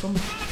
from?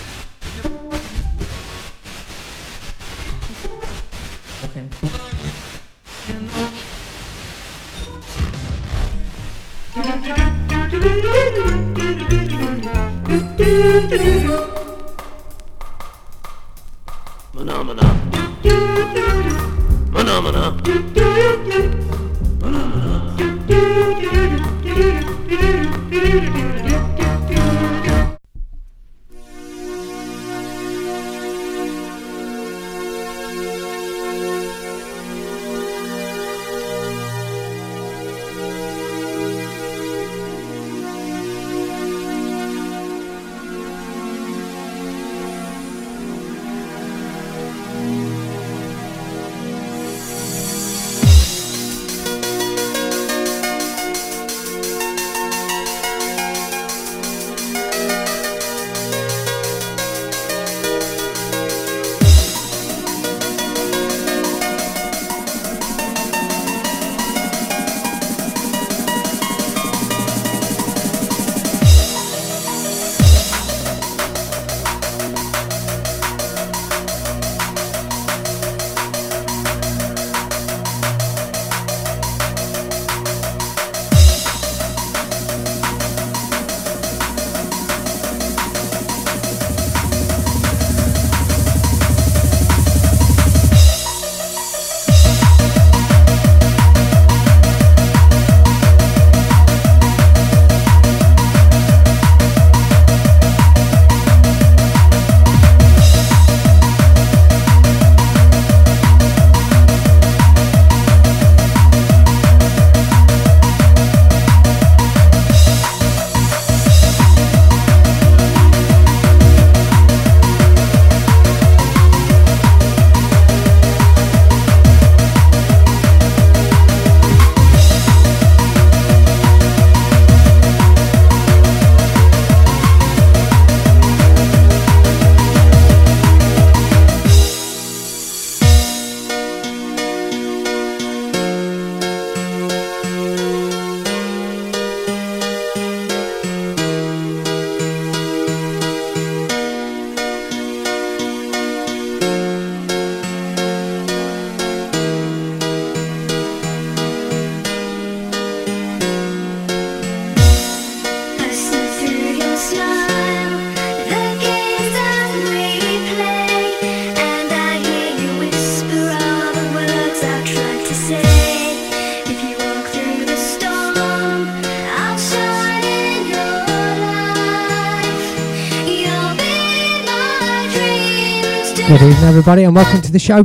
Everybody, and welcome to the show.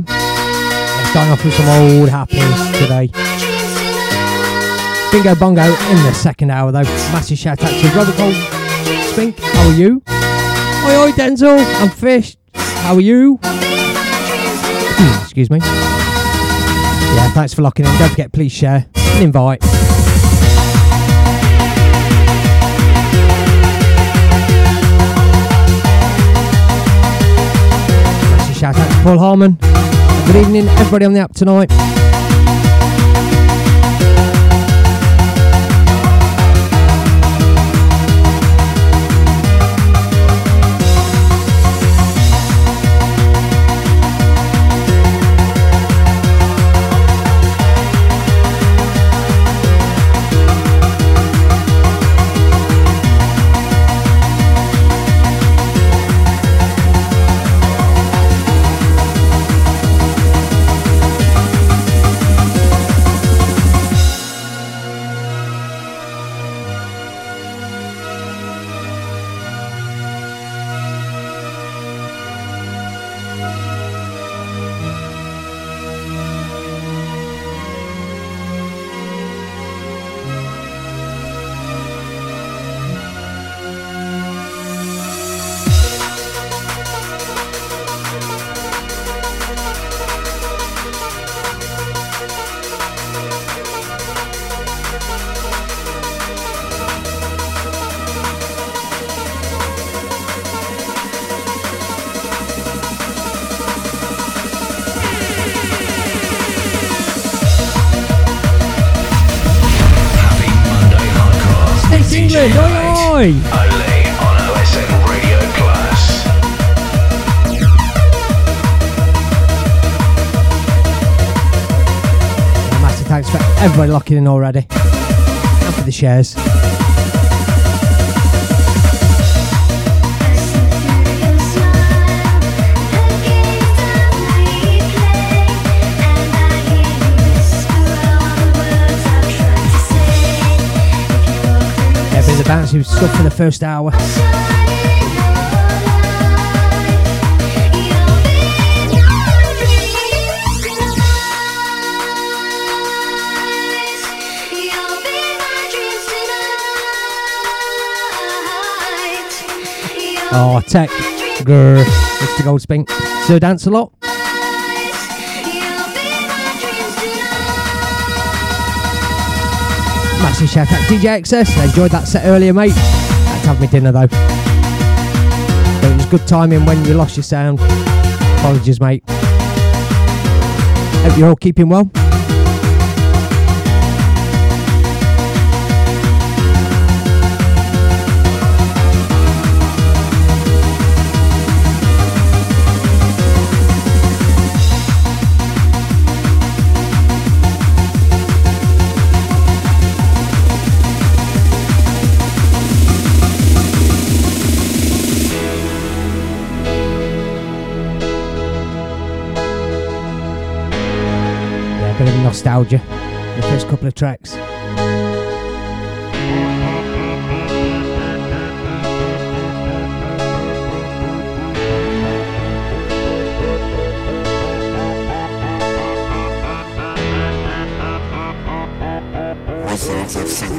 Starting off with some old happiness today. Bingo Bongo in the second hour, though. Massive shout out to Robert Cole Spink. How are you? Oi, oi, Denzel. I'm Fish. How are you? Hmm, excuse me. Yeah, thanks for locking in. Don't forget, please share and invite. Paul Harmon. Good evening, everybody on the app tonight. Everybody locking in already. For the shares. Yeah, a bouncy stuff for the first hour. Oh, tech. Grr. Mr. Goldspink. So dance a lot. Massive shout out DJ XS. I enjoyed that set earlier, mate. To have me dinner though. But it was good timing when you lost your sound. Apologies, mate. Hope you're all keeping well. Nostalgia. The first couple of tracks. Yeah,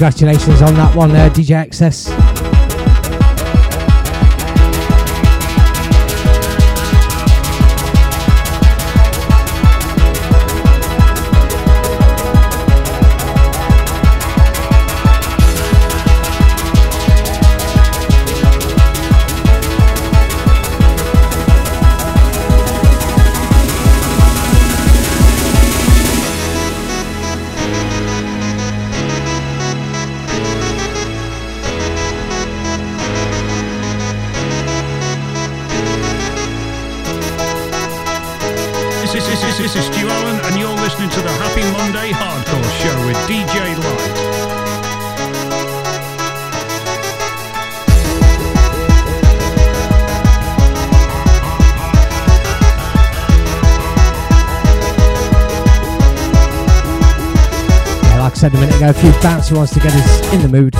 congratulations on that one DJ XS. Few bouncy ones to get us in the mood.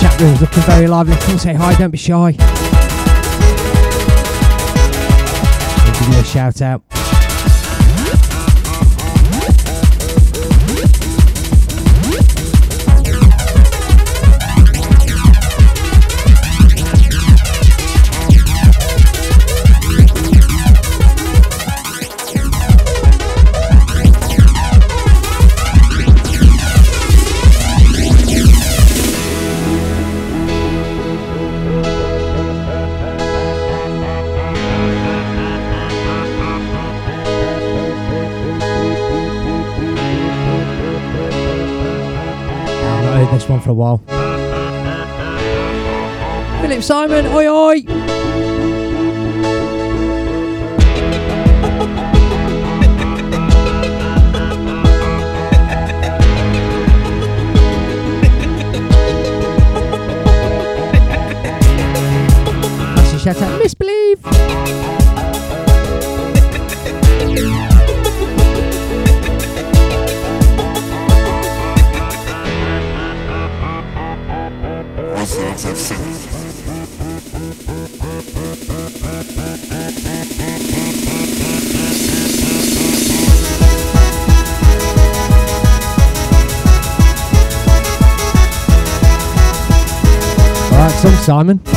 Chat room's looking very lively. Come say hi, don't be shy. We'll give you a shout out. One for a while. Philip Simon, oi oi! Shout out, Misbelieve! Simon.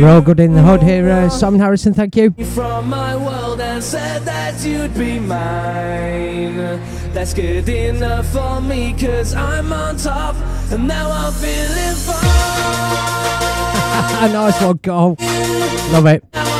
We're all good in the hood here. Uh, Simon Harrison, thank you. From my world and said that you'd be mine. That's good enough for me, cause I'm on top, and now I'm feeling fine. nice one, Carl. Love it.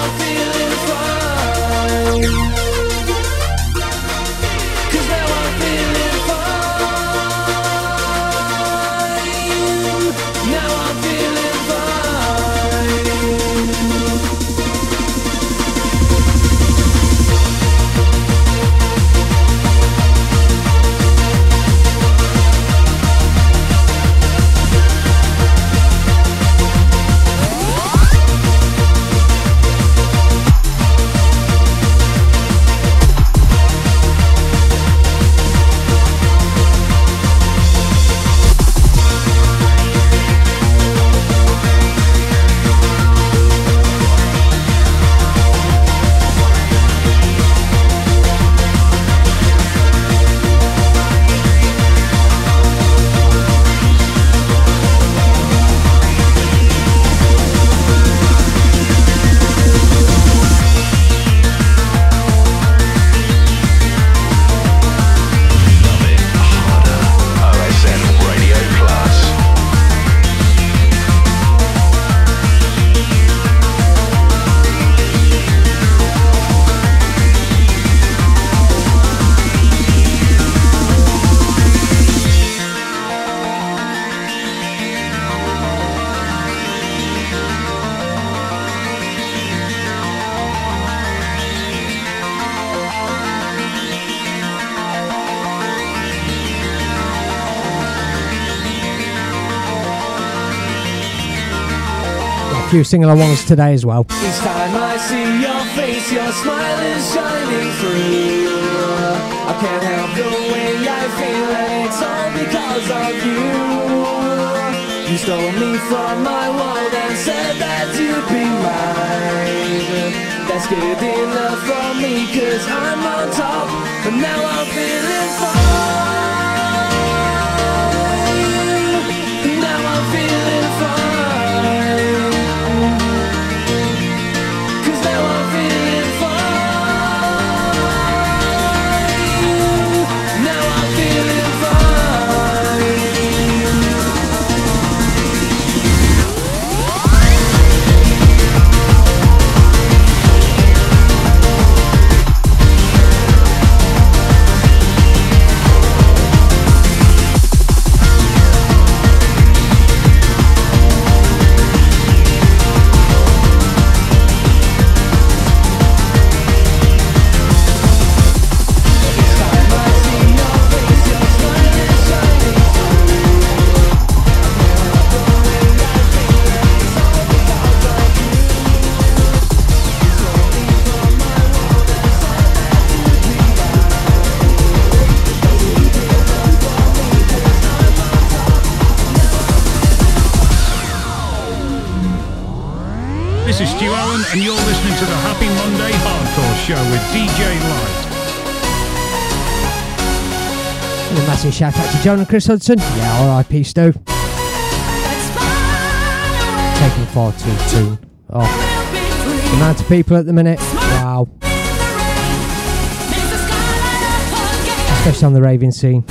A few single ones today as well. Each time I see your face, your smile is shining through. I can't help the way I feel, and it's all because of you. You stole me from my world and said that you'd be mine. That's good enough for me, cause I'm on top, and now I'm feeling fine. to Joan and Chris Hudson. Yeah, RIP Stu. Taking far too soon. Oh, the amount of people at the minute. Wow. Especially on the raving scene.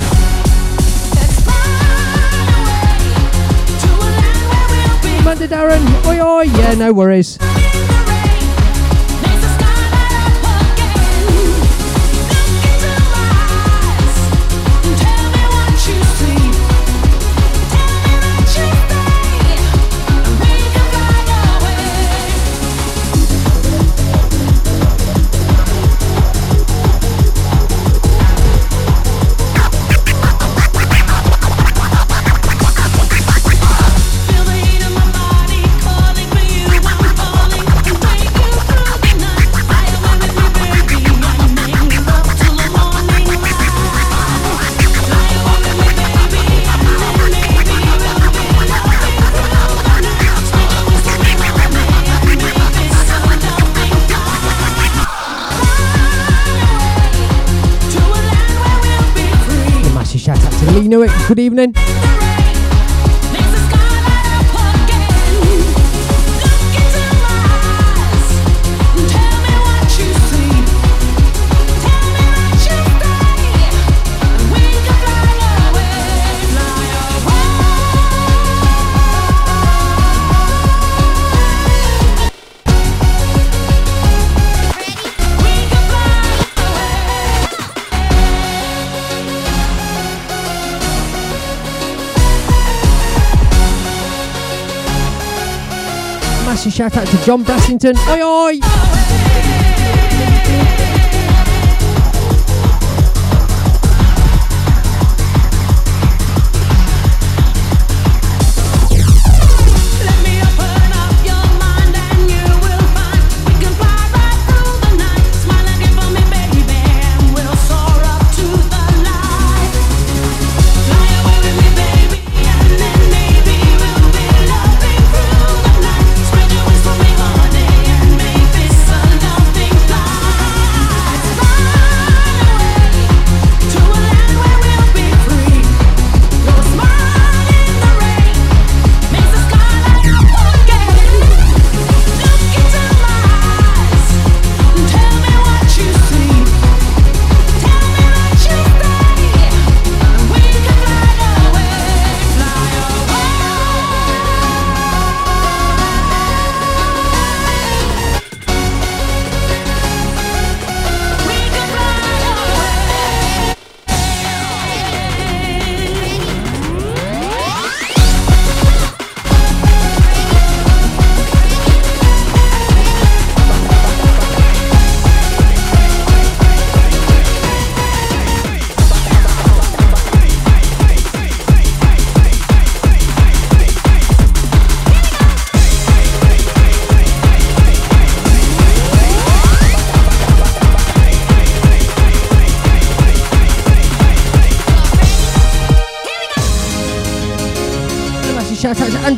Amanda Darren, oi oi, yeah, no worries. you know it. Good evening. Shout out to John Brassington. Oi, oi.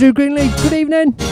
Andrew Greenlee. Good evening.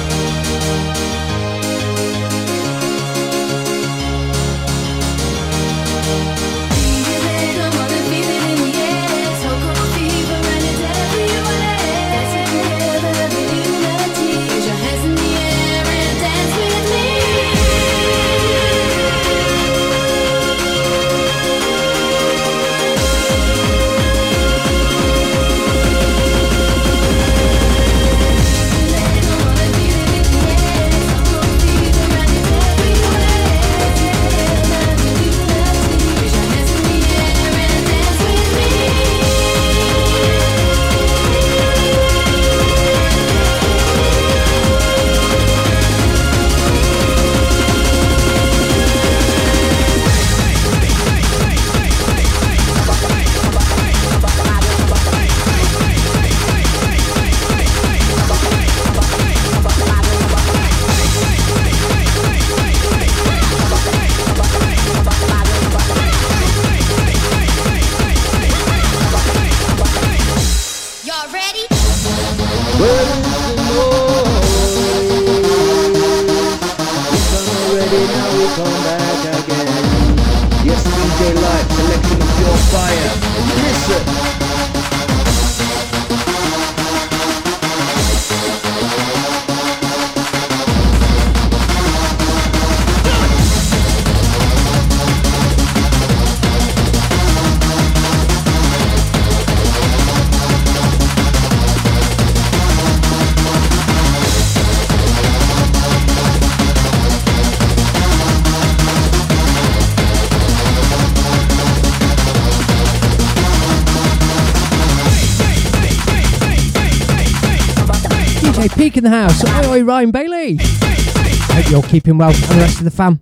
In the house. Oi, oi, Ryan Bailey. Hope you're keeping well, and the rest of the fam.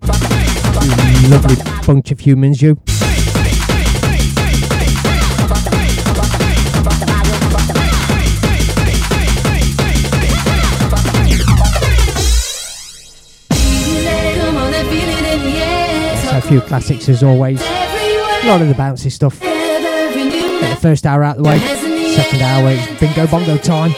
Lovely bunch of humans, you. So a few classics as always. A lot of the bouncy stuff. Get the first hour out the way. Second hour it's bingo bongo time.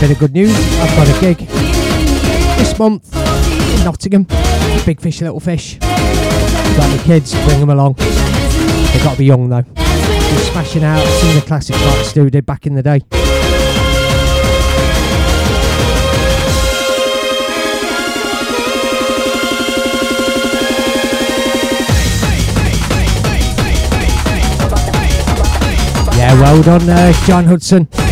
Bit of good news. I've got a gig this month in Nottingham. Big fish, little fish. Got any kids? Bring them along. They've got to be young though. Smashing out some of the classics like Stu did back in the day. Yeah, well done, uh, John Hudson.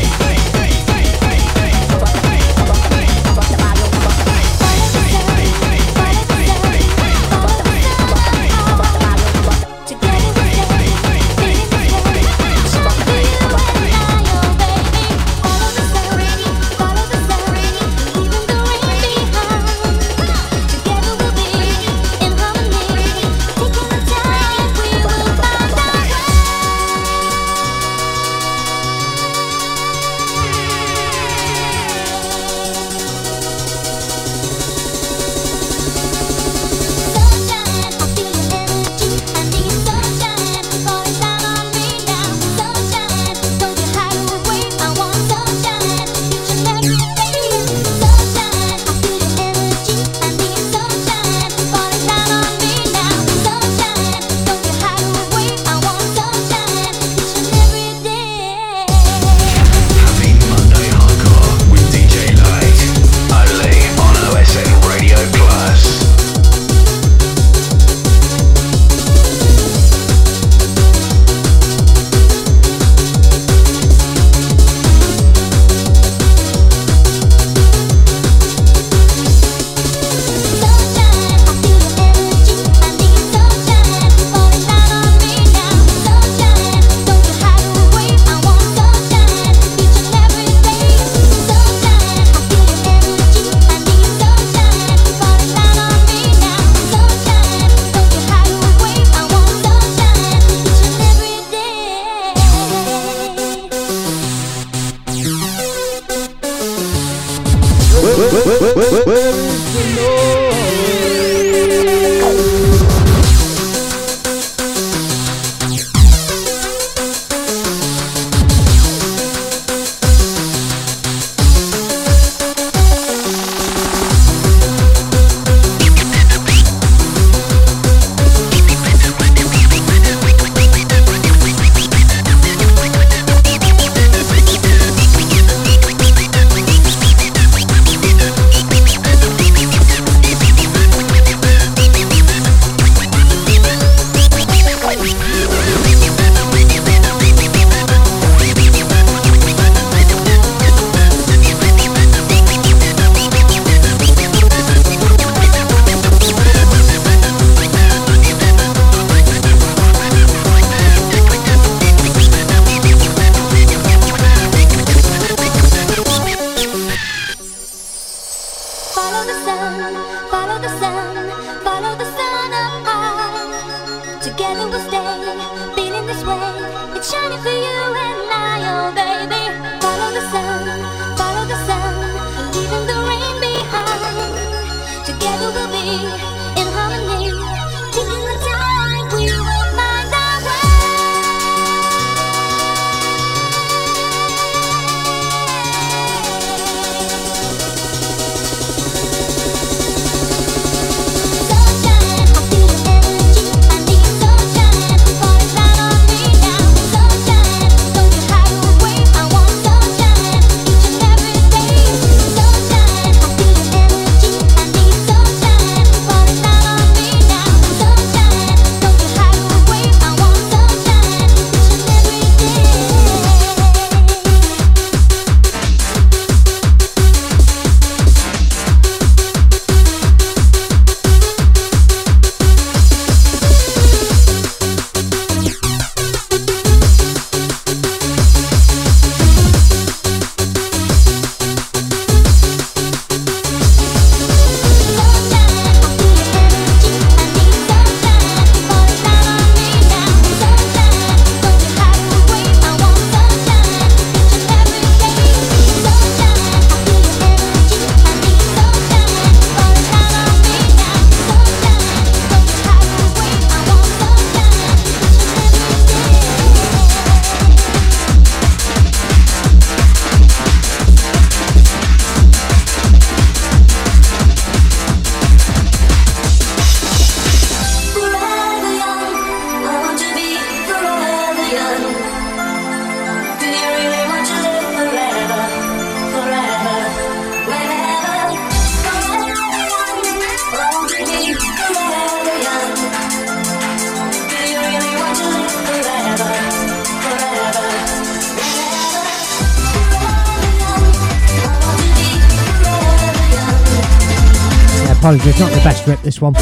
not the best rip, this one.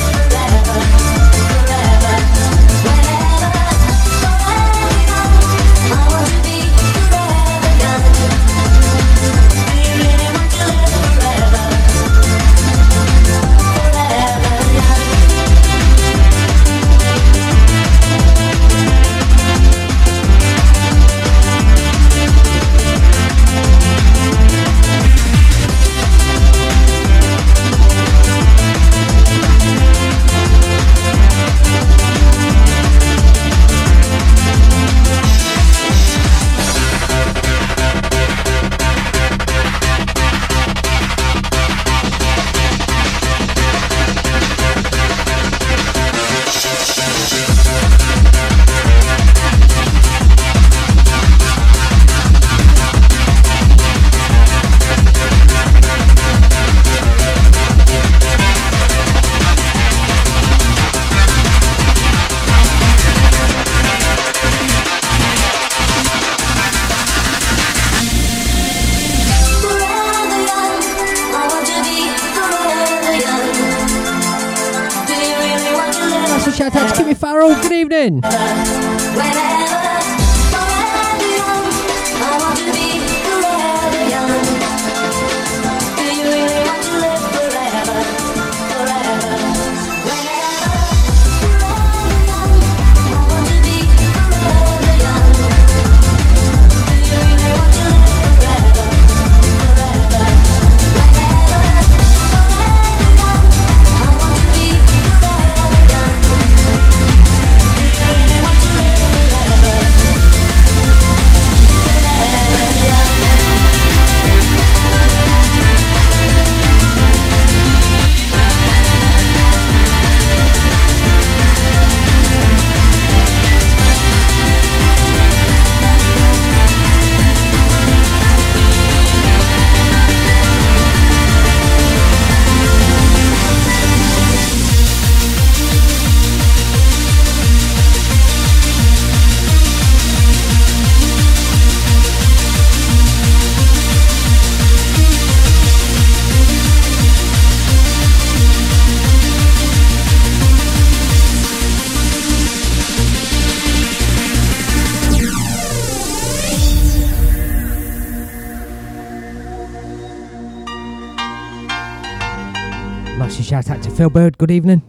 Phil Bird, good evening.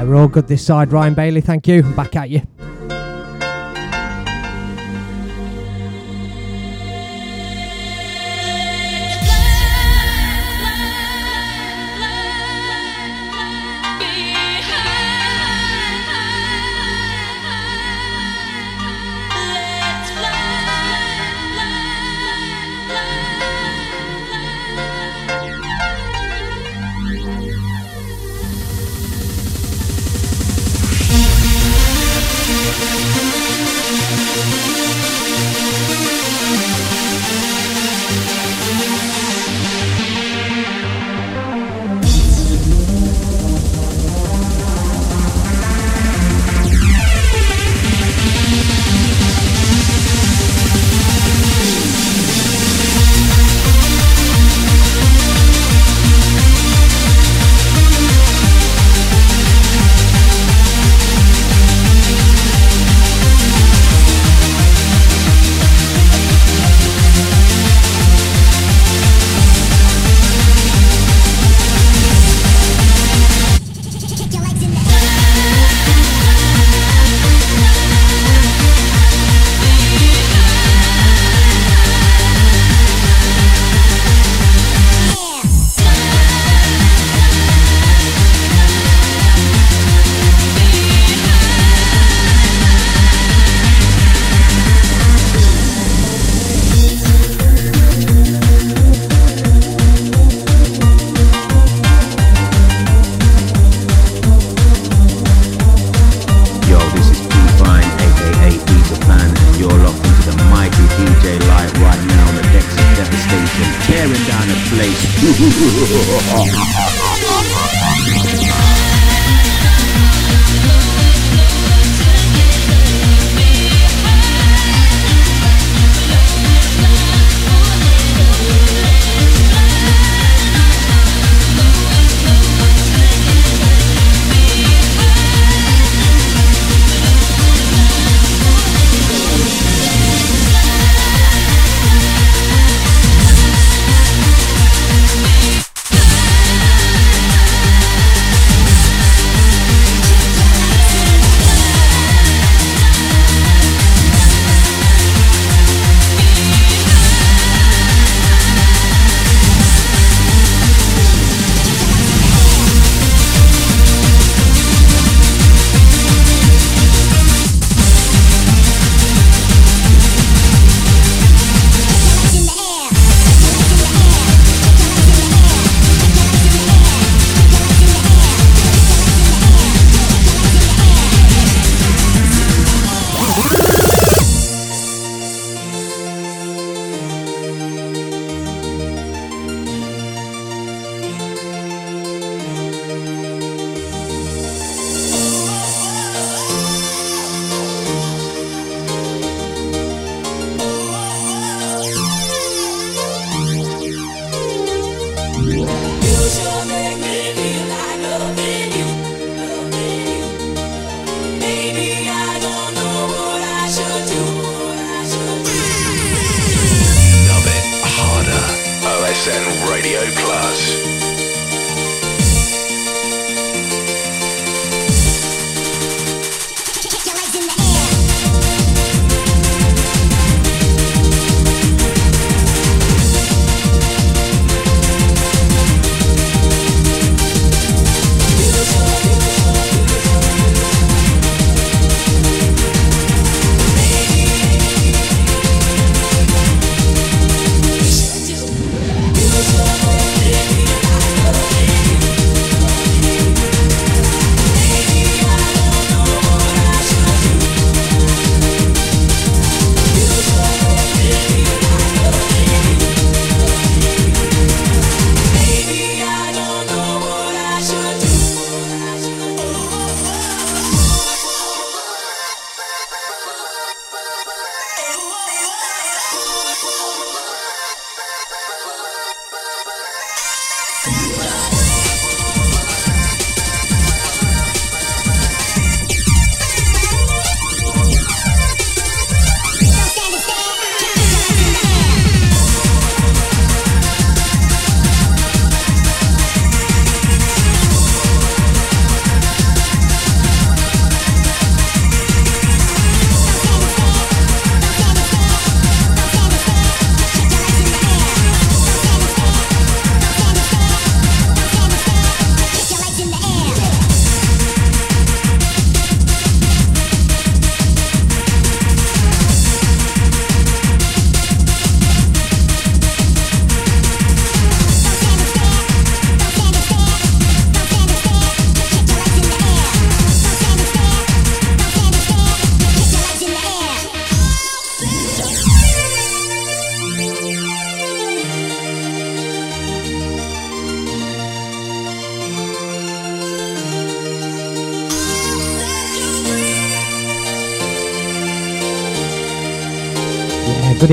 We're all good this side. Ryan Bailey, thank you. Back at you.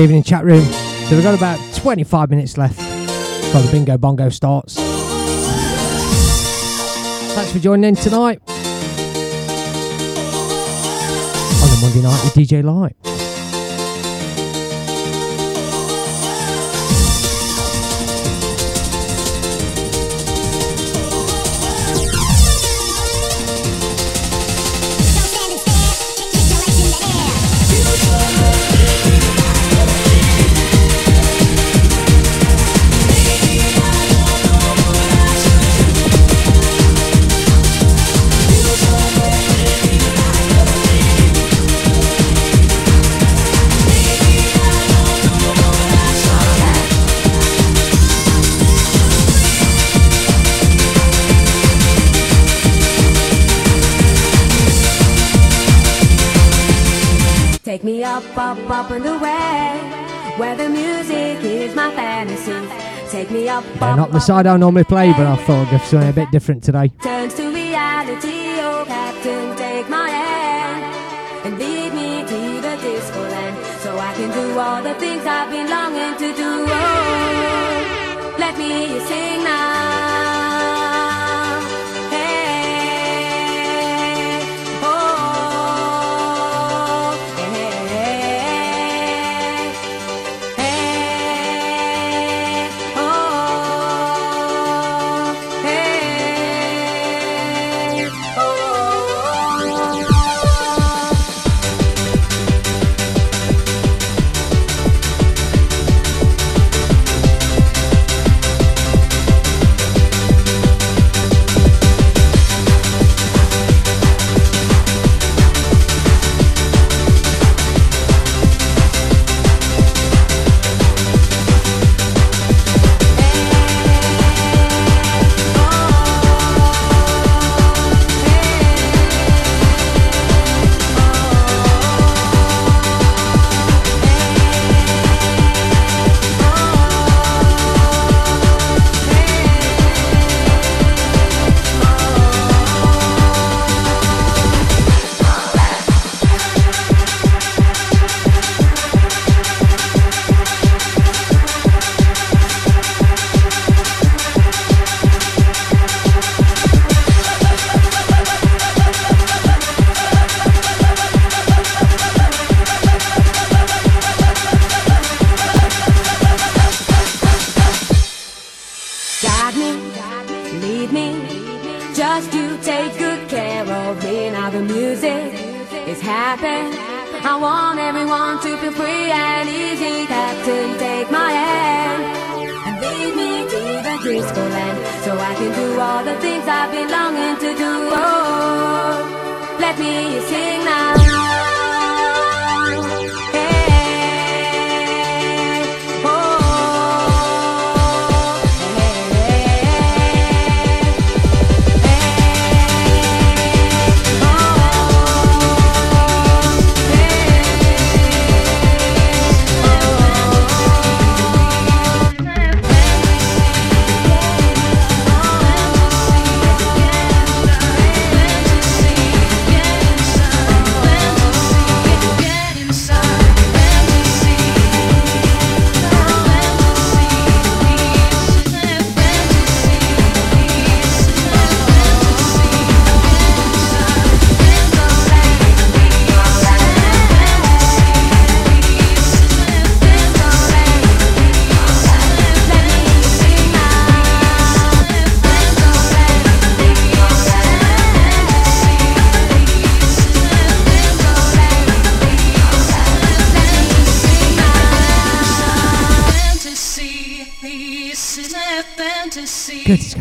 Evening, chat room. So we've got about 25 minutes left before the bingo bongo starts. Thanks for joining in tonight on a Monday night with DJ Lite. Up, up, up and away, where the music is my fantasy. Take me up, Yeah, not the up side I normally play, but I thought I'd give something a bit different today. turns to reality. Oh, Captain, take my hand and lead me to the disco land so I can do all the things I've been longing to do. Oh, let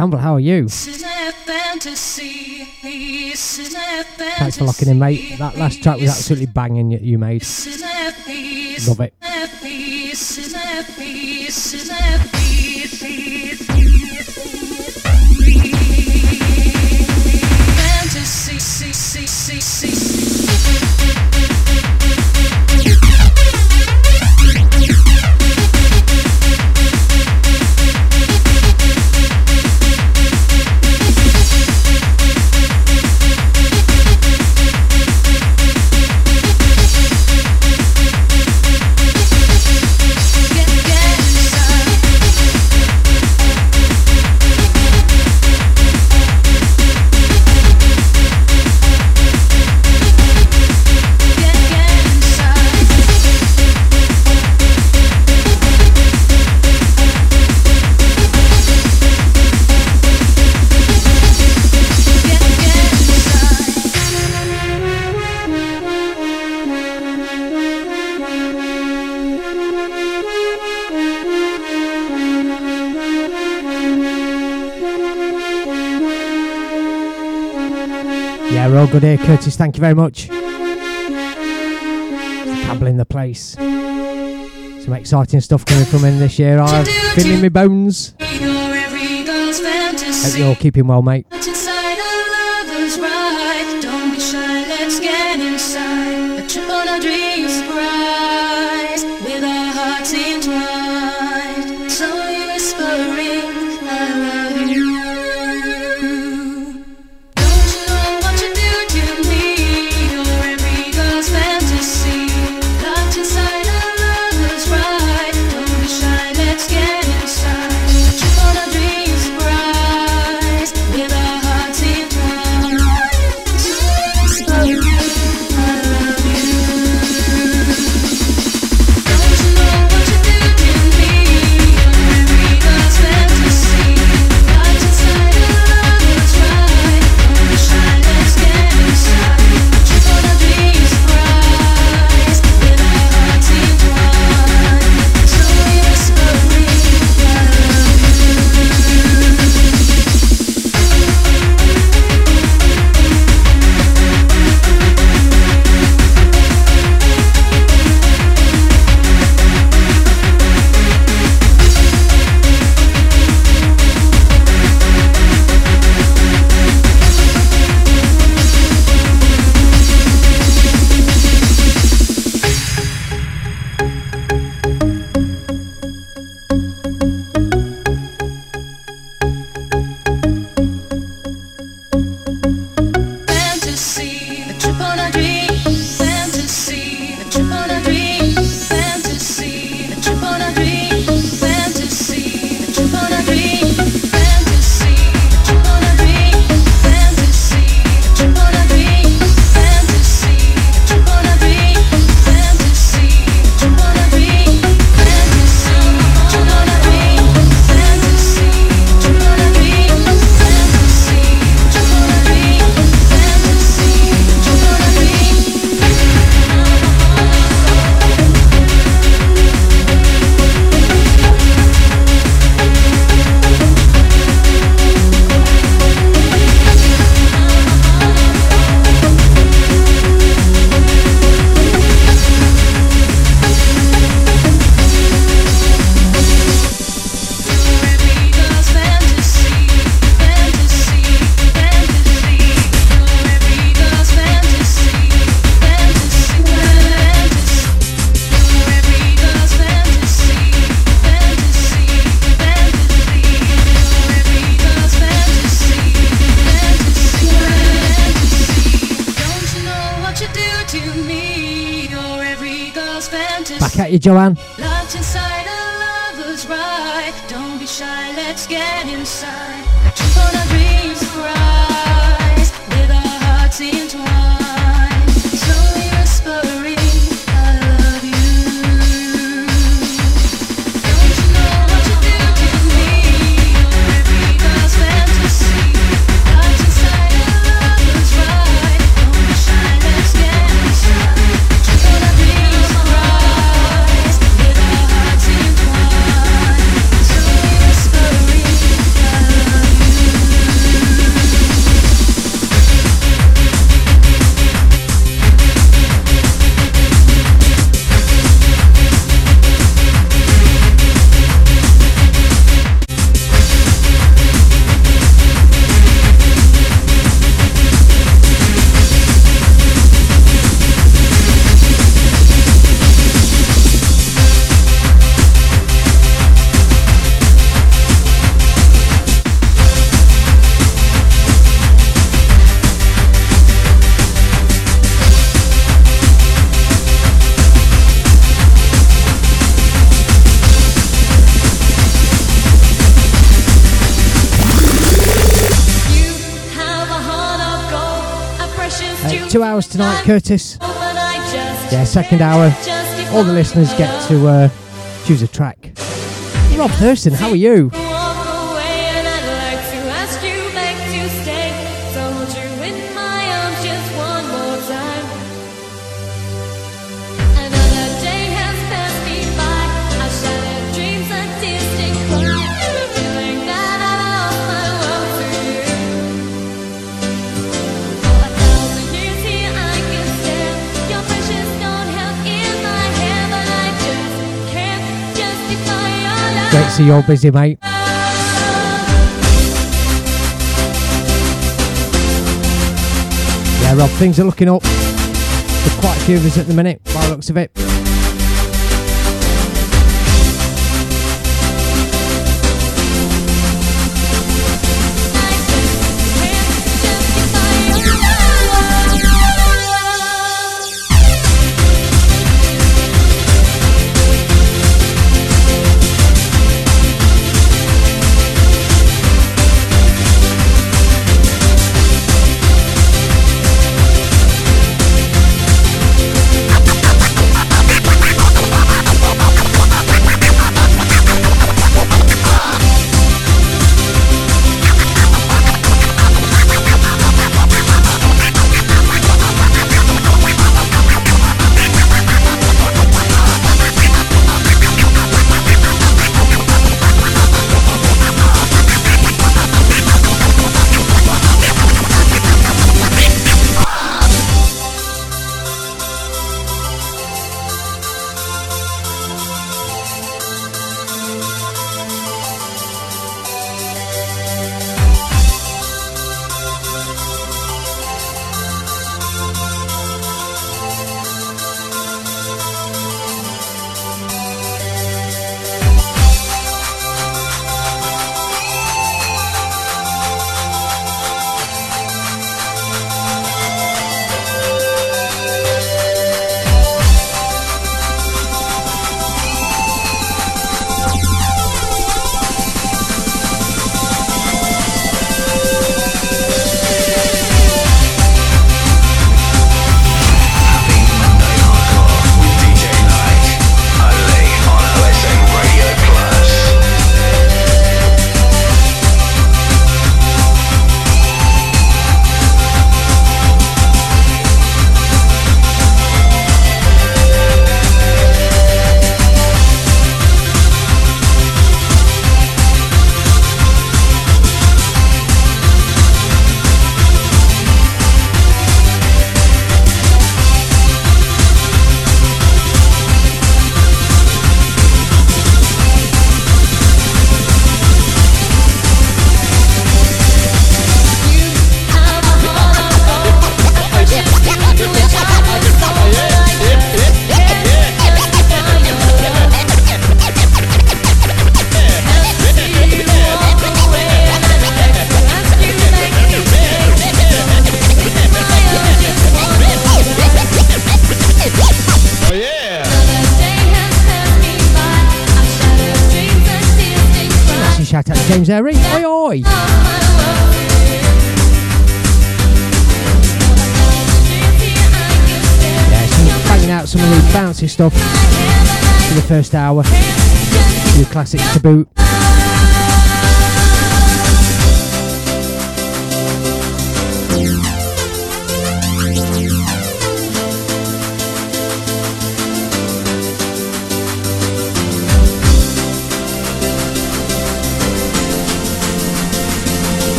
Campbell, how are you? Thanks for locking in, mate. That last track was absolutely banging that you made. Love it. Fantasy. good here, Curtis. Thank you very much. Cabble in the place. Some exciting stuff coming from in this year. I'm feeling my bones. Hope you're keeping well, mate. Joanne. Curtis. Yeah, second hour. All the listeners get to uh, choose a track. Rob Thurston, how are you? You're busy, mate. Yeah, Rob, things are looking up. Quite a few of us at the minute, by the looks of it.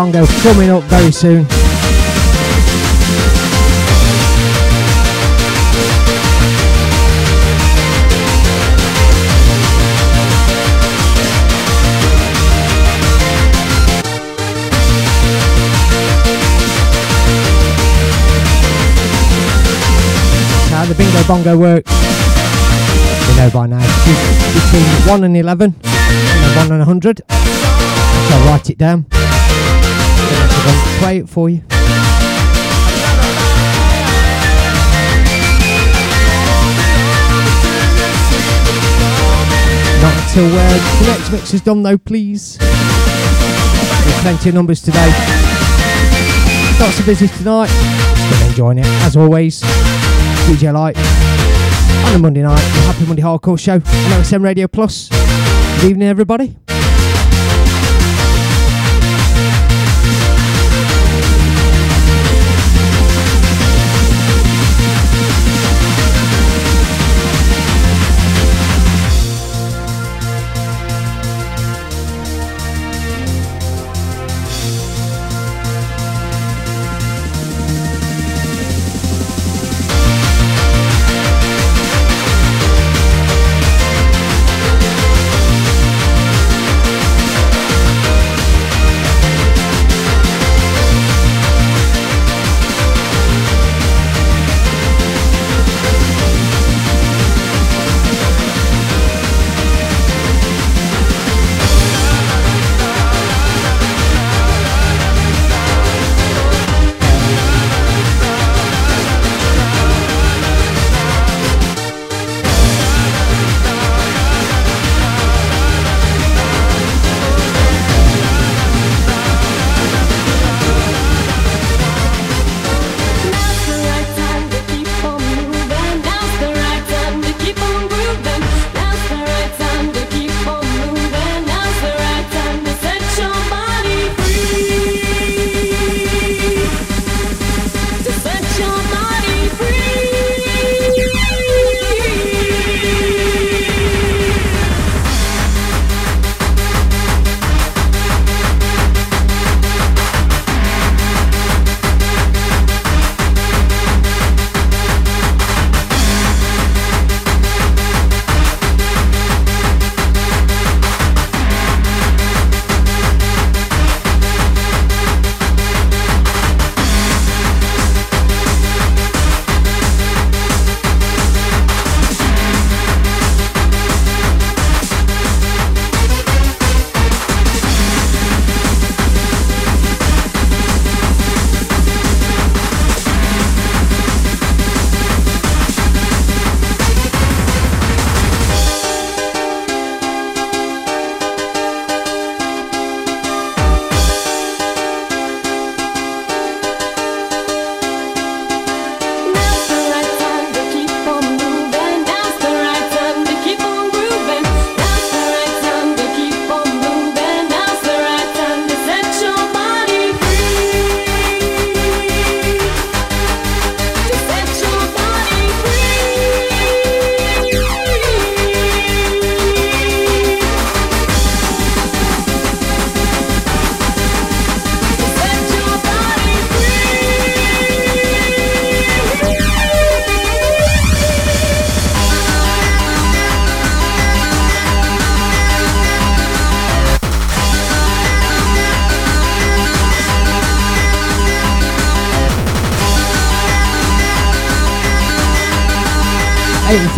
Bongo coming up very soon. How the bingo bongo works, you know by now. Between 1 and 11, and 1 and 100. So write it down. Play it for you. Not until uh, the next mix is done though, please. There's plenty of numbers today. Lots of business tonight. Still enjoying it, as always. DJ Lite on a Monday night, Happy Monday Hardcore Show on OSN Radio Plus. Good evening, everybody.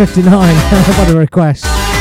59 by a request.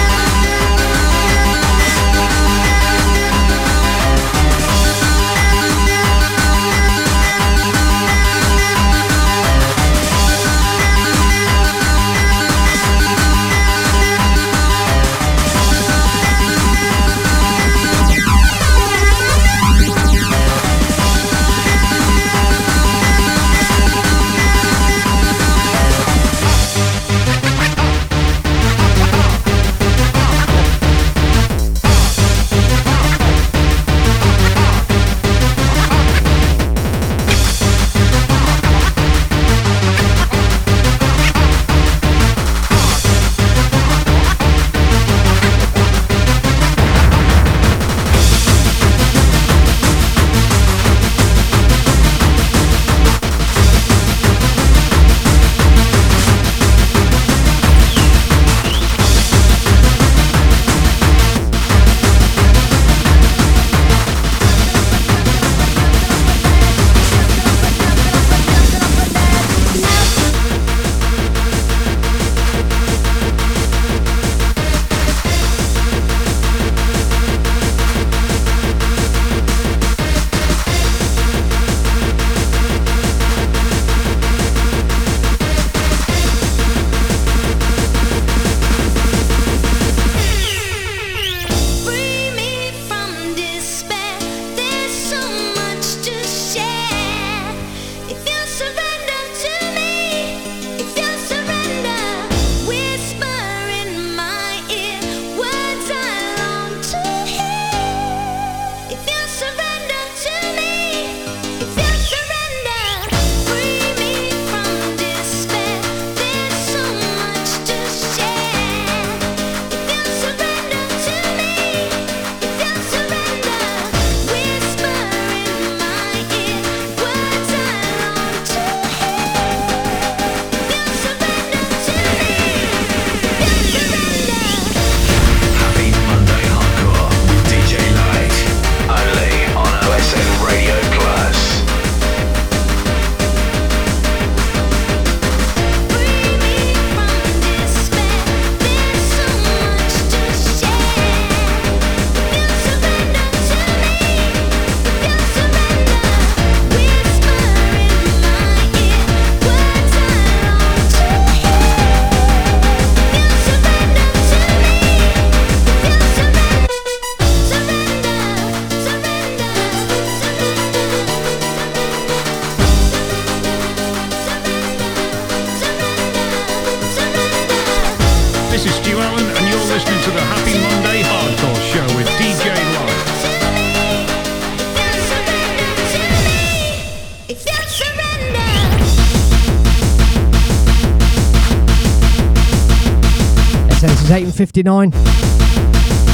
59.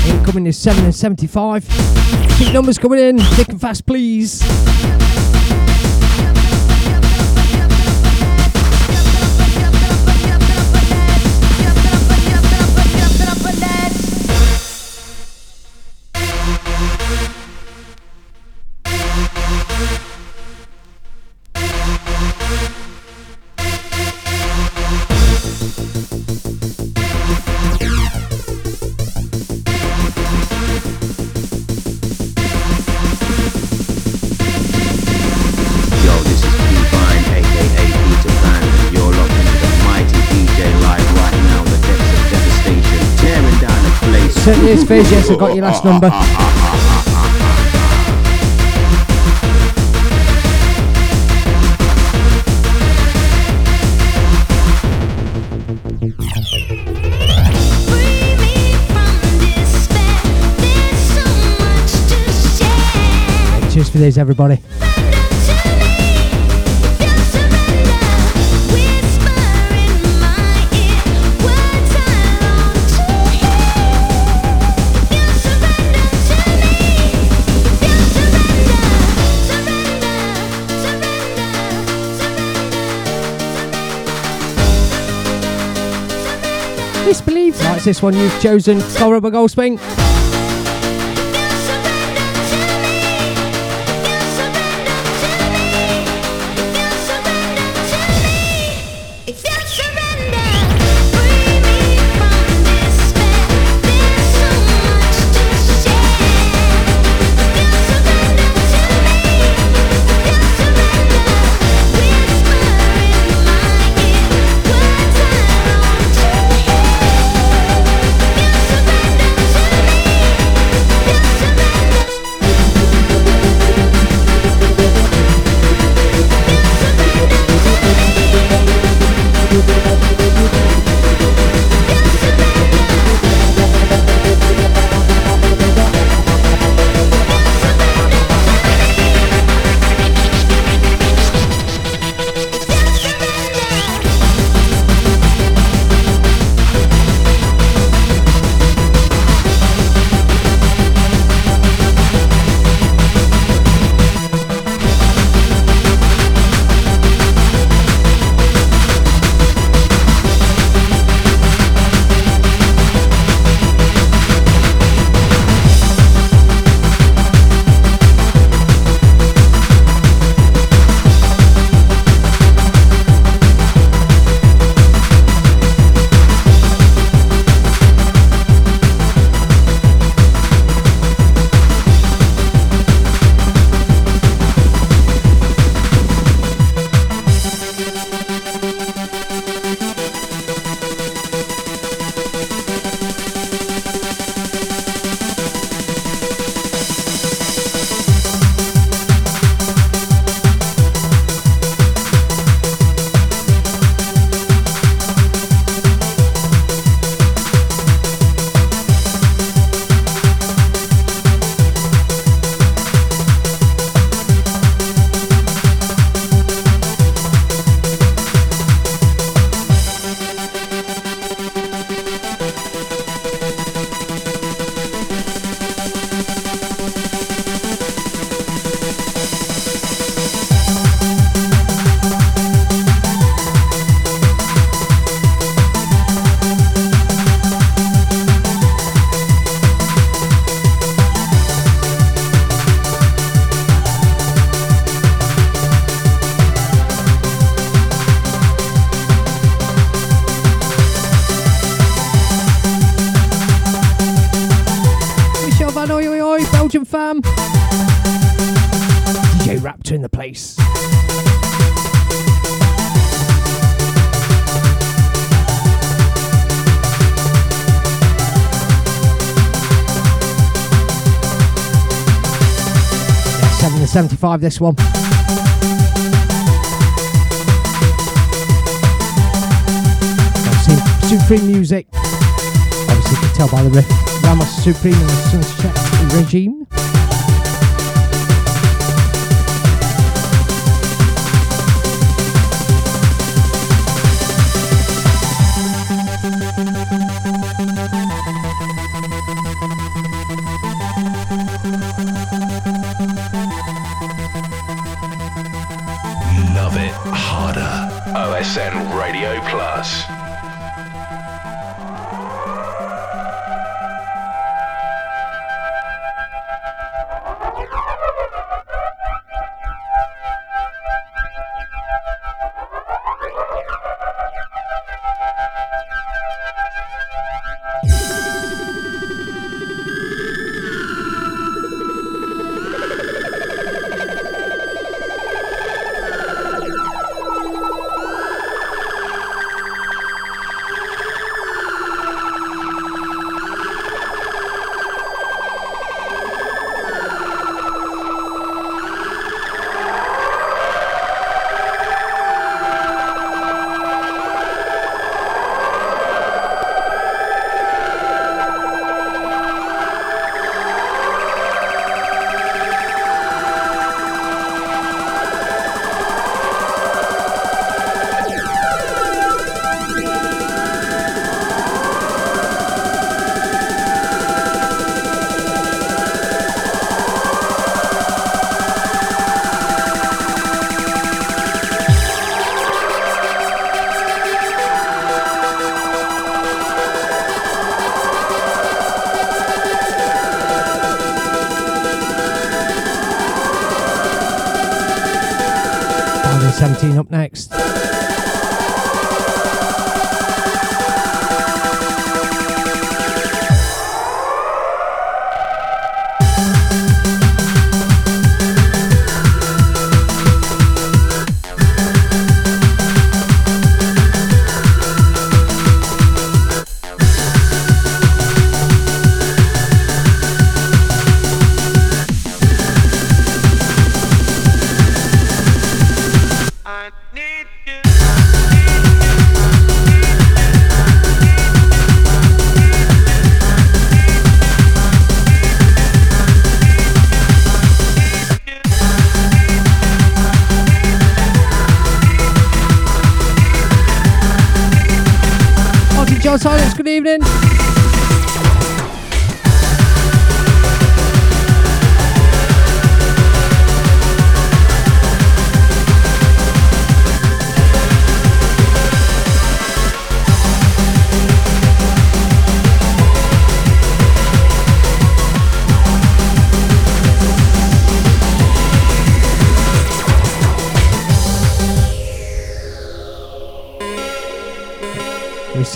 Incoming is 7 and 75. Keep numbers coming in, thick and fast, please. It's Fizz, yes, I got your last number. Cheers for this, everybody. disbelief. Like this one you've chosen, Cora Goldspring. live this one. Supreme Music. Obviously, you can tell by the riff. Ramos Supreme and Sunset Regime. Plus.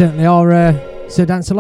Certainly are uh, Sir Dance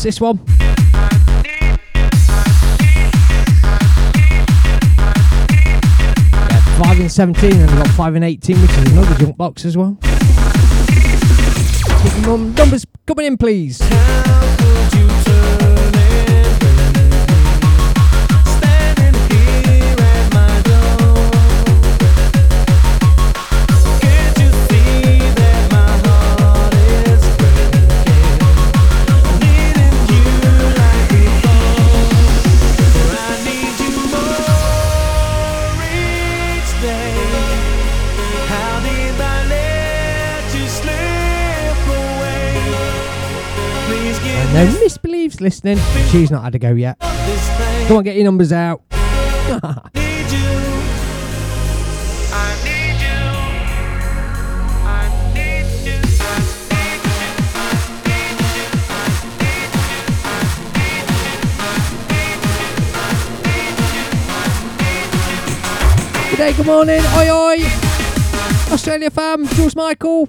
This one. Yeah, 5 and 17, and we've got 5 and 18, which is another junk box as well. Numbers coming in, please. Listening. She's not had a go yet. Come on, get your numbers out. Good day, good morning, oi oi. Australia fam, Jules Michael.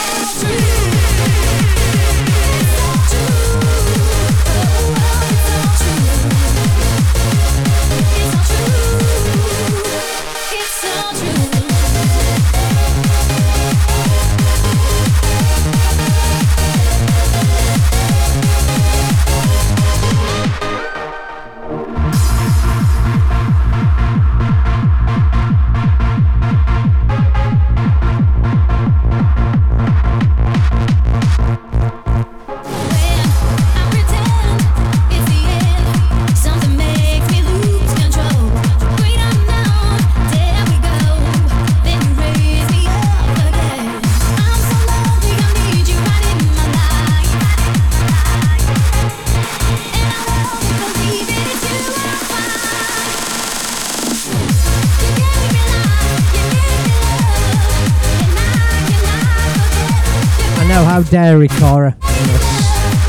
Dairy, Cora.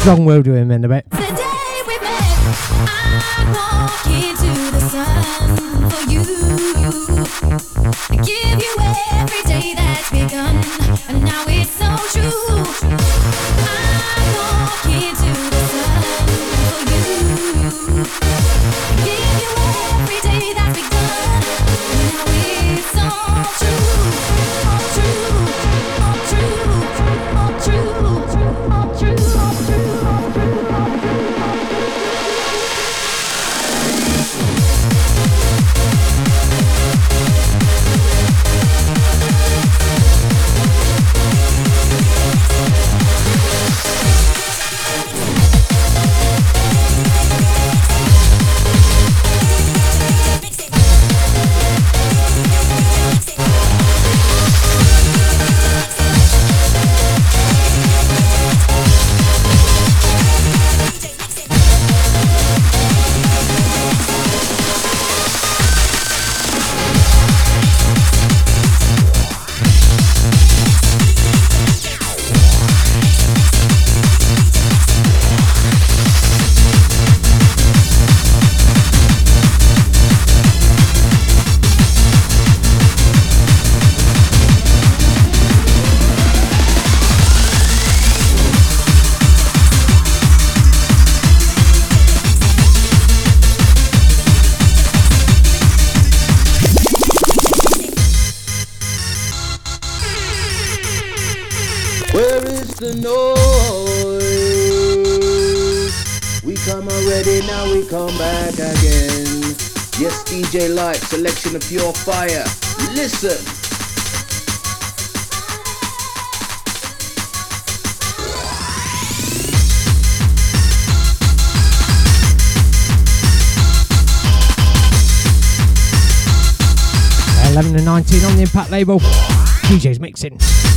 Wrong word with him in a bit. Label. DJ's mixing.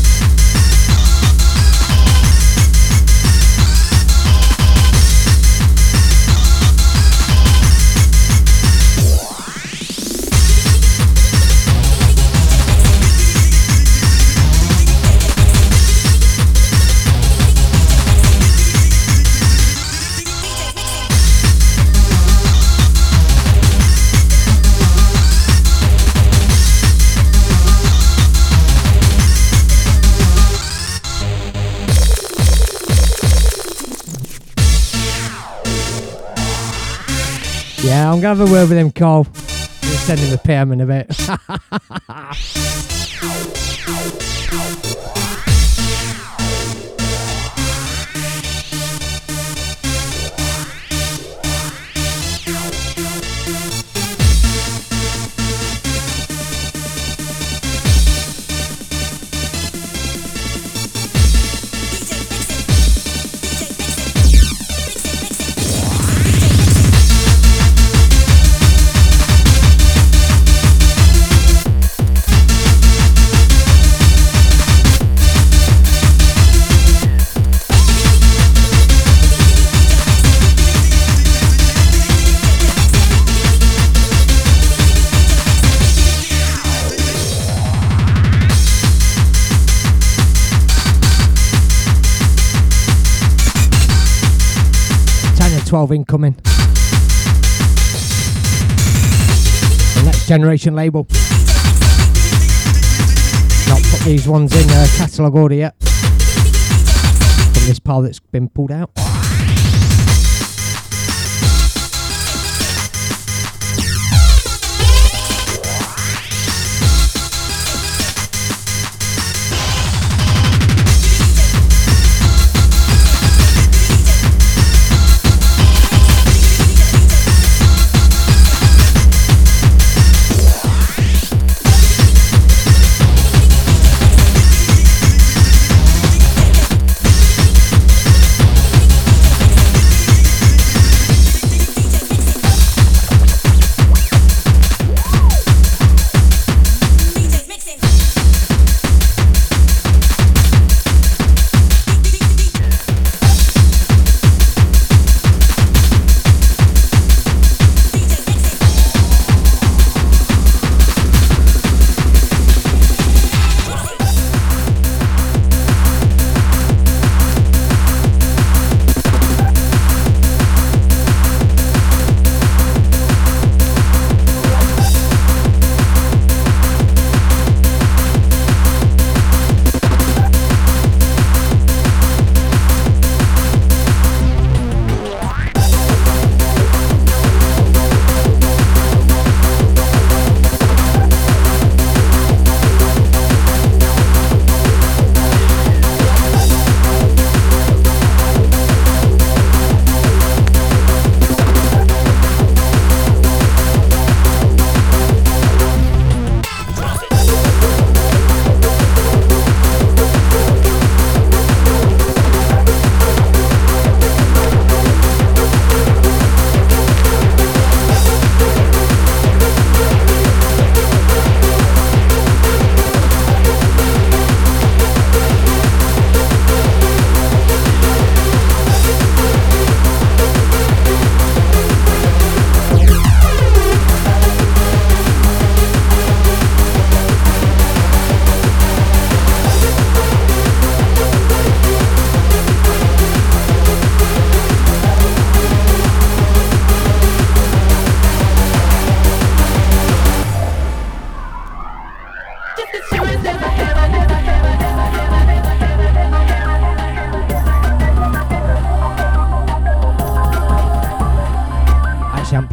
Gonna have a word with him. We'll send him a PM in a bit. 12 incoming. The next generation label. Not put these ones in uh, catalogue order yet. From this pile that's been pulled out.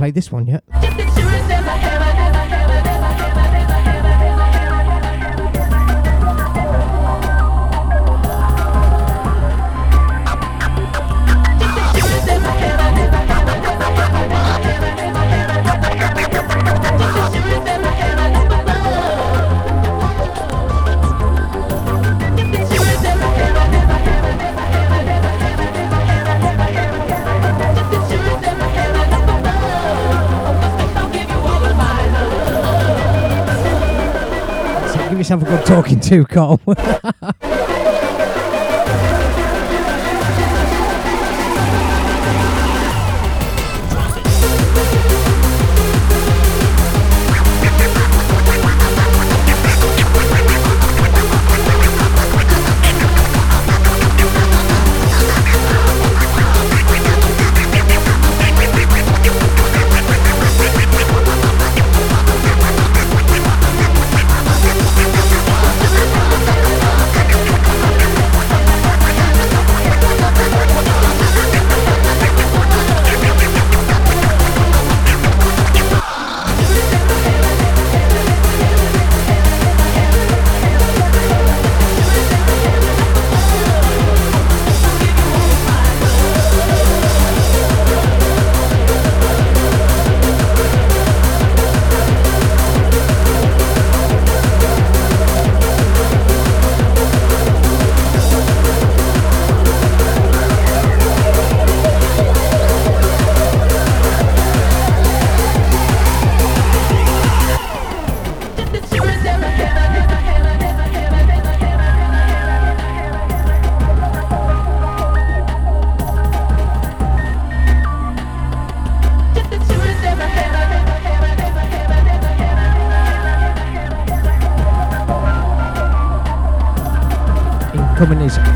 Played this one yet. Yourself a good talking to, Carl.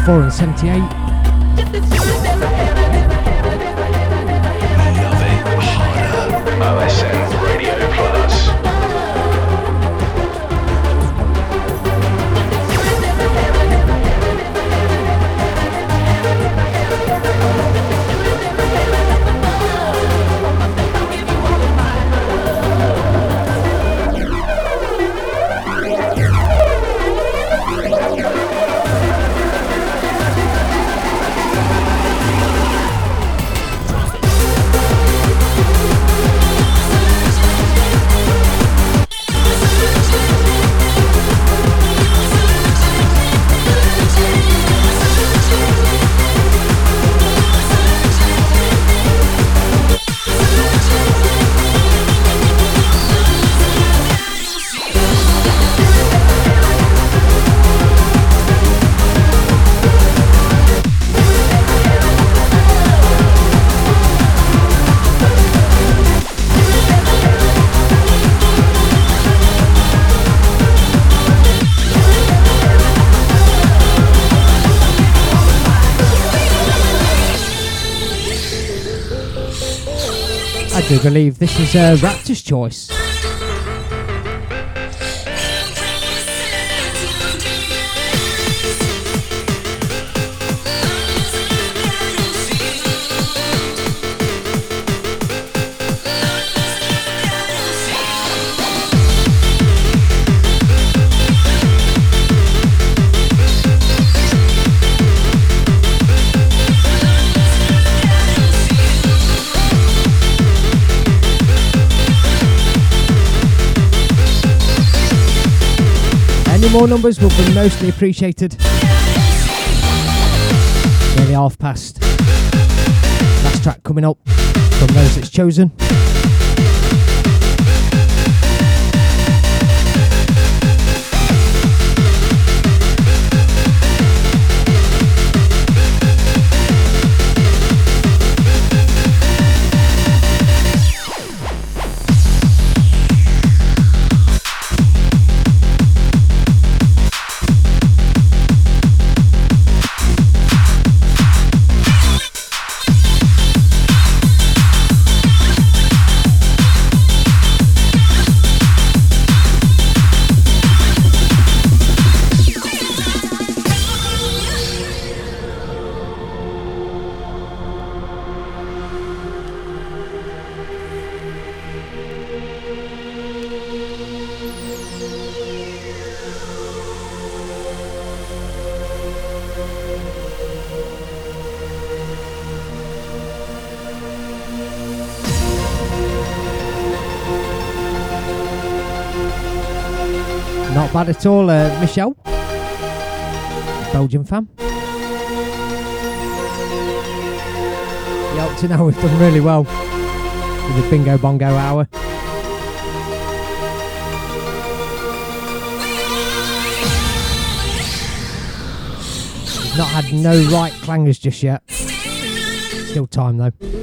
4 and 78. Do believe this is uh, Raptor's choice. More numbers will be mostly appreciated. Nearly half past. Last track coming up from those that's chosen. bad at all, uh, Michelle. Belgian fan. Yeah, up to now we've done really well with the bingo bongo hour. Not had no right clangers just yet. Still time though.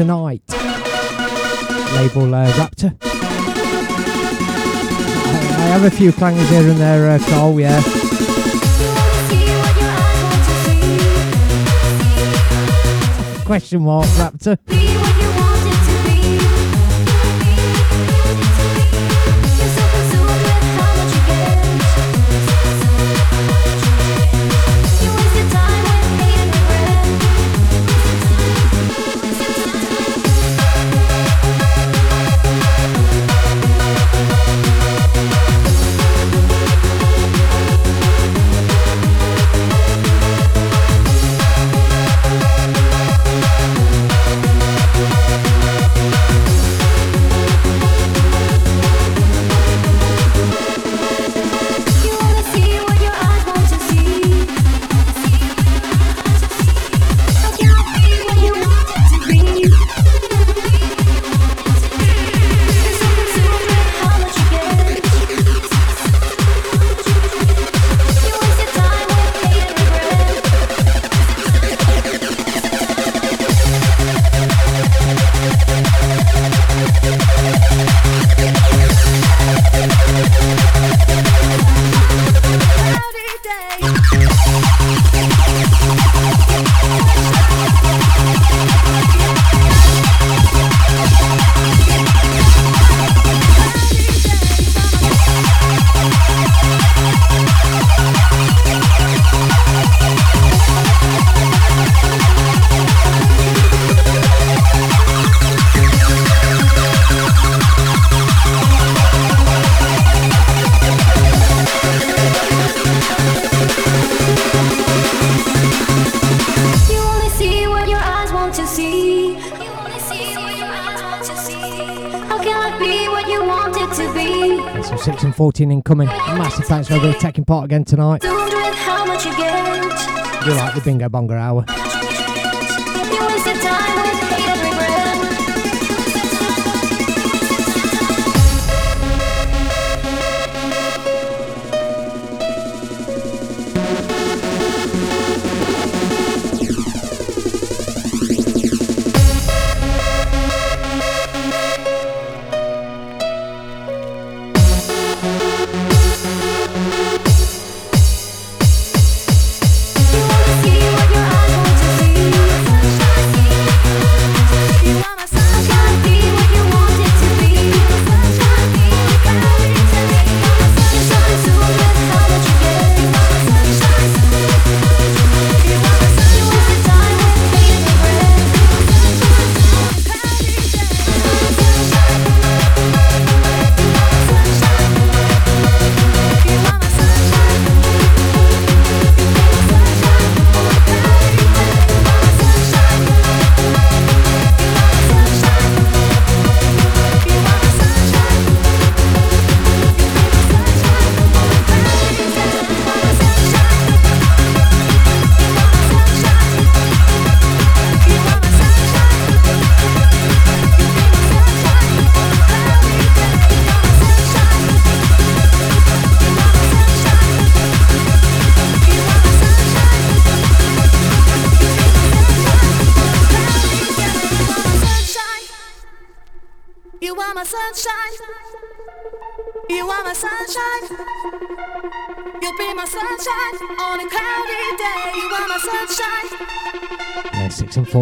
tonight. Label uh, Raptor. I, I, have a few clangers here and there, uh, Carl, yeah. Question mark, Raptor. rating coming. Massive thanks for everybody taking part again tonight. You like the bingo bongo hour.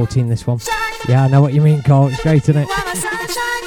14, this one. Yeah, I know what you mean, Cole. It's great, isn't it?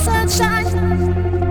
sunshine.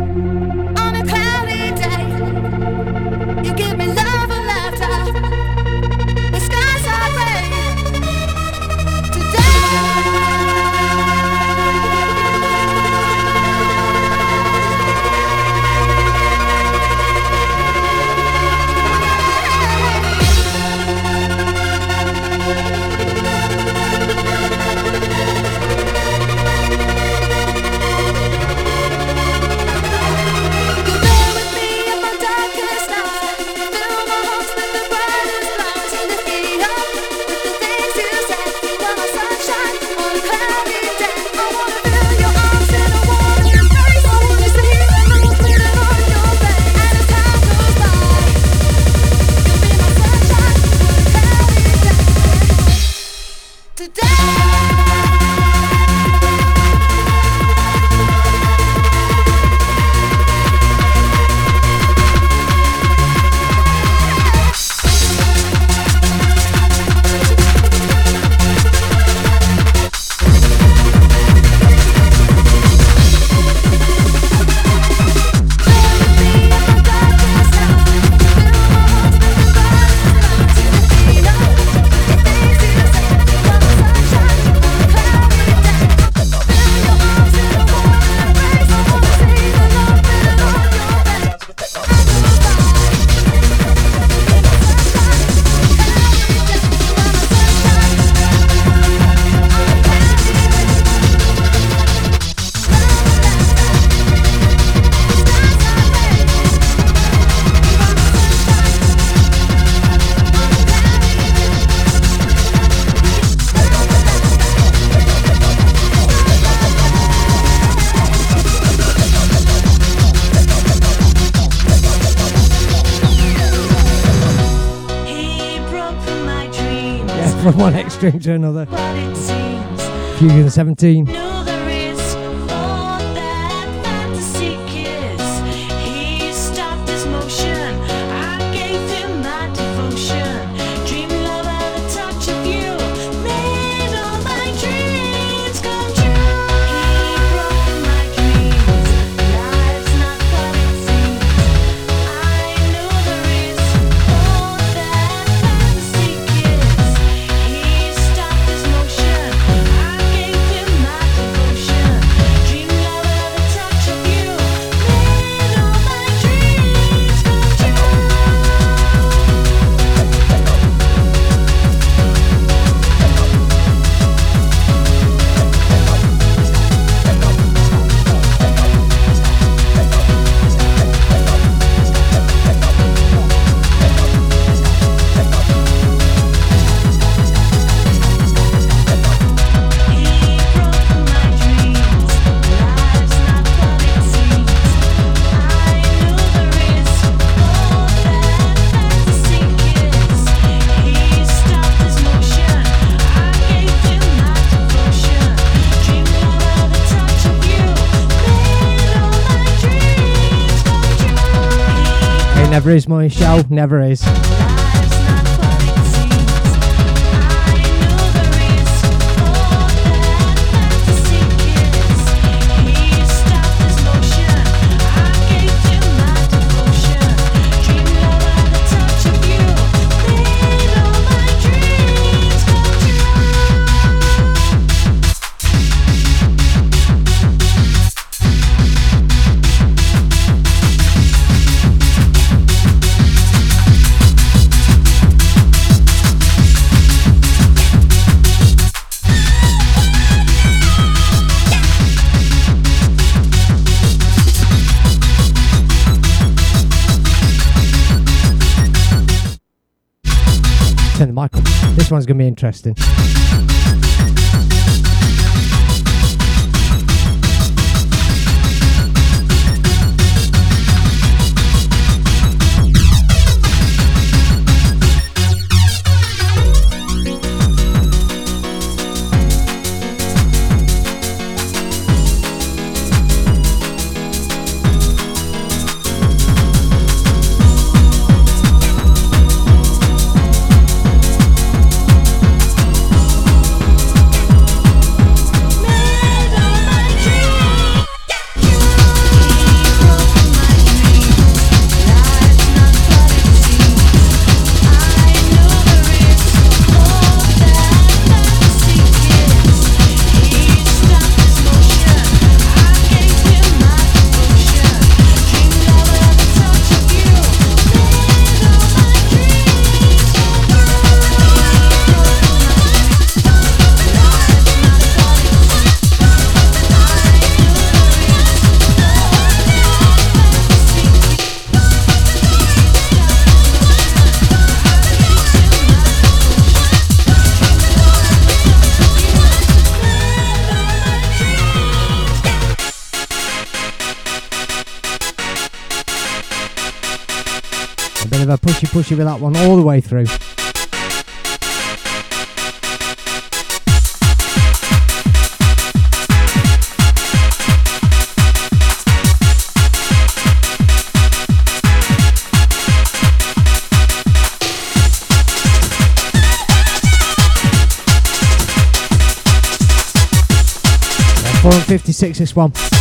Stranger, another. Fugue in 17. never is my show, never is. one's going to be interesting. push you with that one all the way through. Four and fifty-six. This one.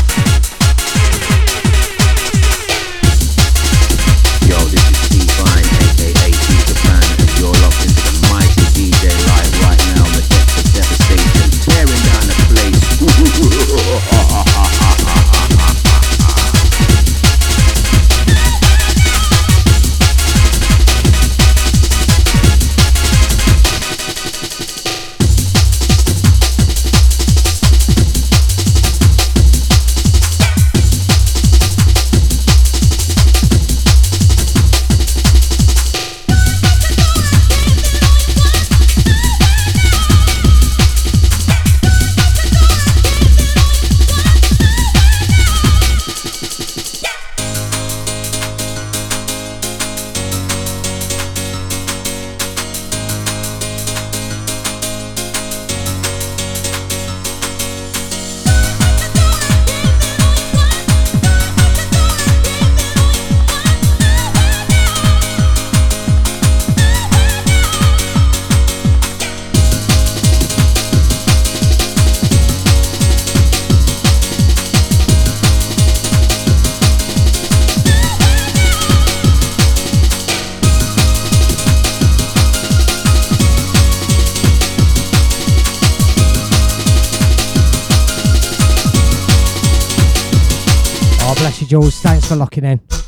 Jules. Thanks for locking in.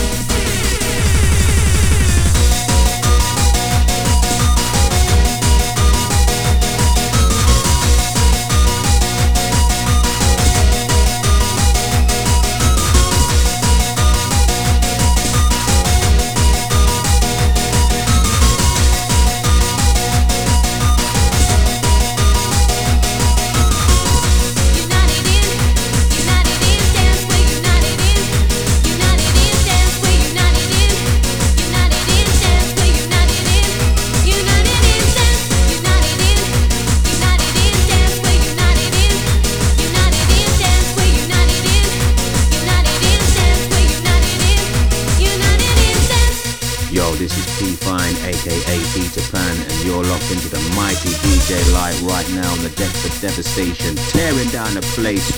place.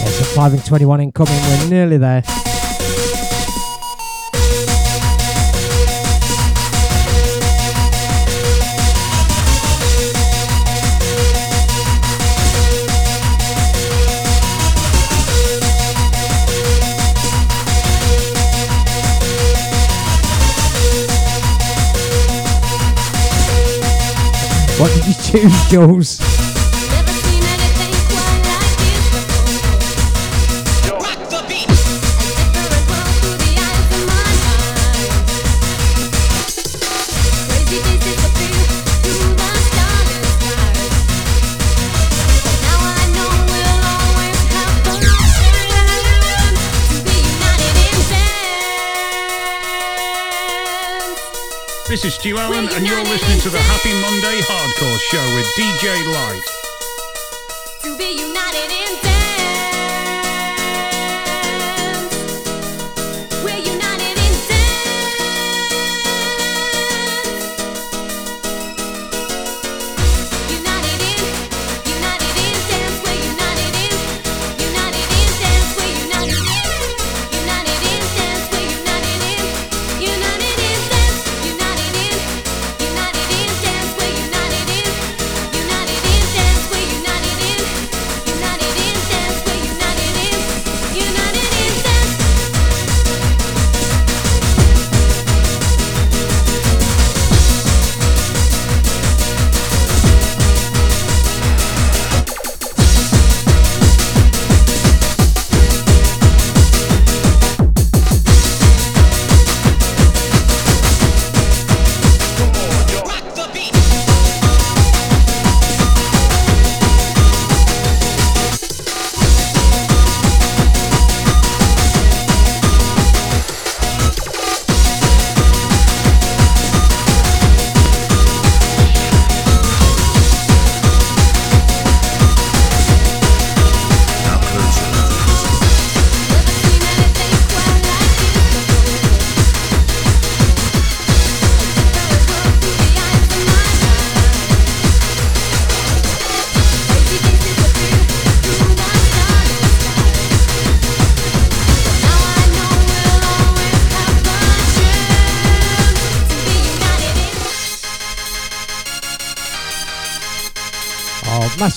There's a 5 and 21 incoming. We're nearly there. What did you choose, Jules? This is Stu Allen, and you're listening to the Happy Monday Hardcore Show with DJ Lite.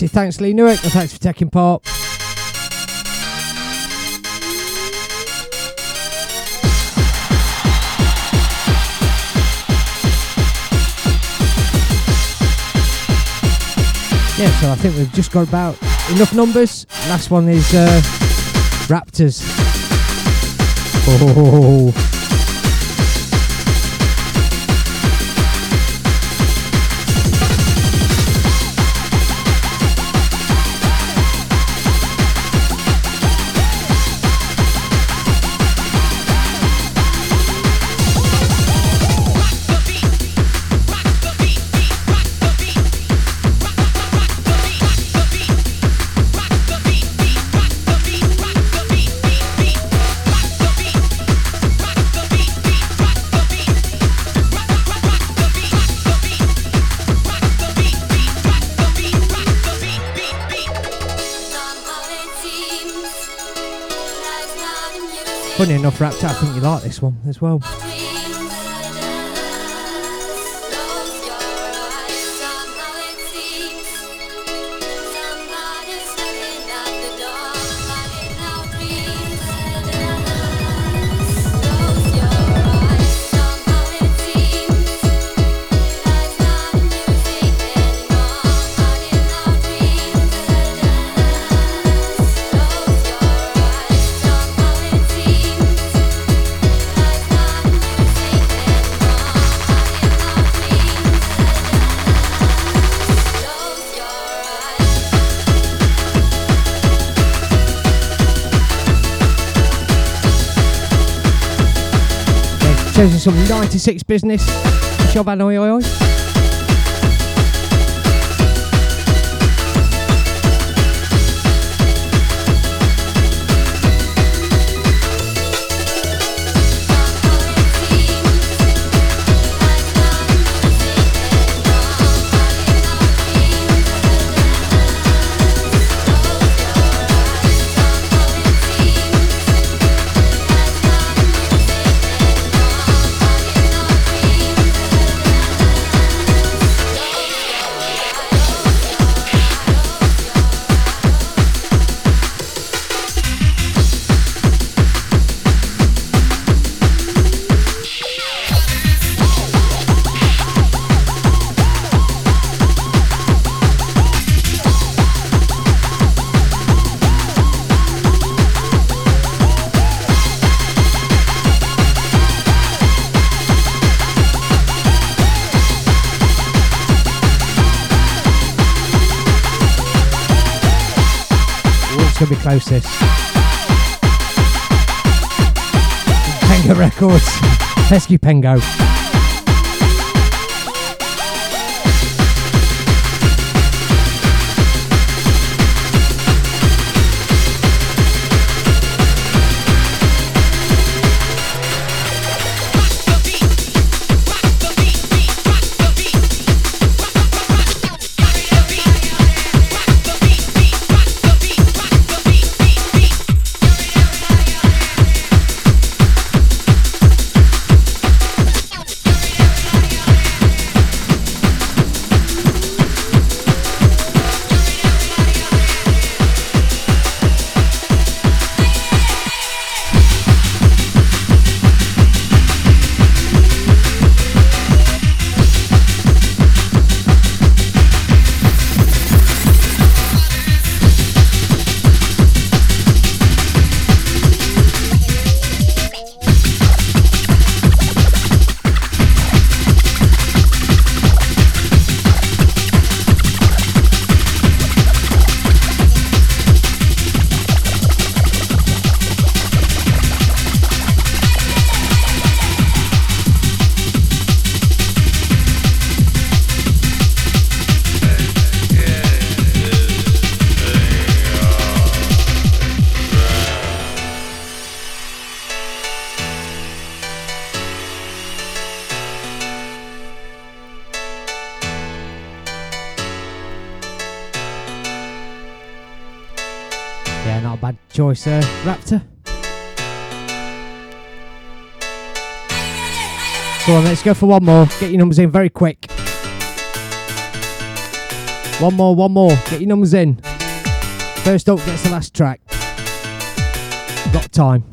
Thanks, Lee Newick, and thanks for taking part. Yeah, so I think we've just got about enough numbers. Last one is uh, Raptors. Oh. Funny enough, Raptor, I think you like this one as well. 96 business. Shoban this. Pengo Records. Pesky Pengo. Yeah, not a bad choice, uh, Raptor. Go on, let's go for one more. Get your numbers in very quick. One more, one more. Get your numbers in. First up gets the last track. Got time.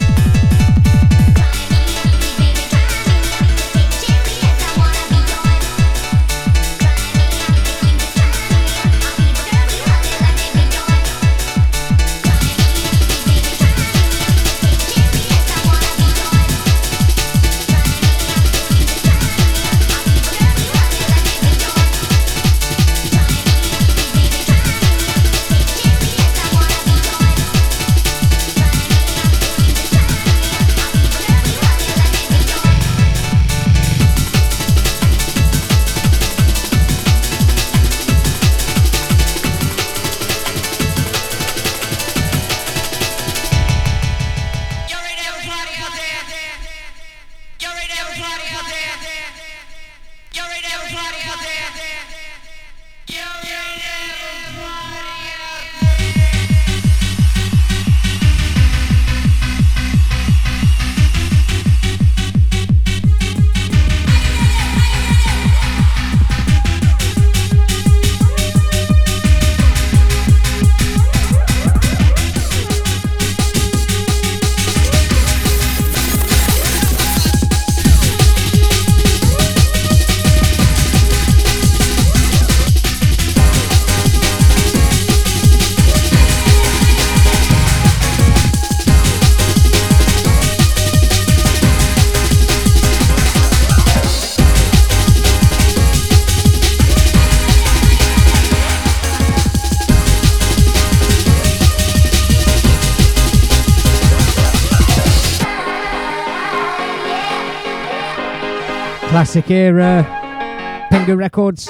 Classic era. Pengu Records.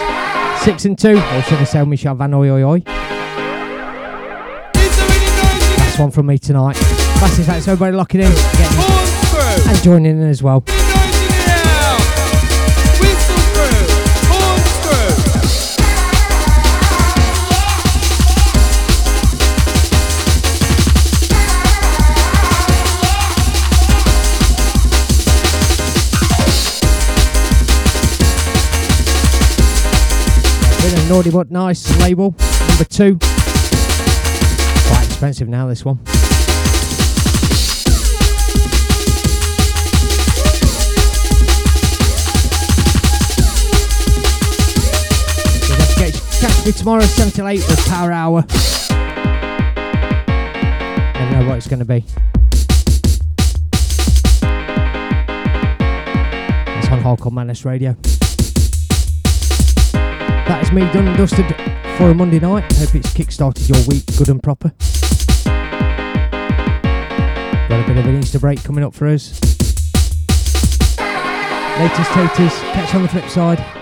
Six and two. Or should I say Michel Van Oi Oi Oi. That's one from me tonight. Massive thanks everybody locking in, and joining in as well. Naughty but nice label. Number two. Quite expensive now, this one. Catch me tomorrow 7 till 8 with Power Hour. Never know what it's going to be. It's on Hardcore Madness Radio. That is me done and dusted for a Monday night. Hope it's kick-started your week good and proper. Got a bit of an Easter break coming up for us. Latest taters, catch on the flip side.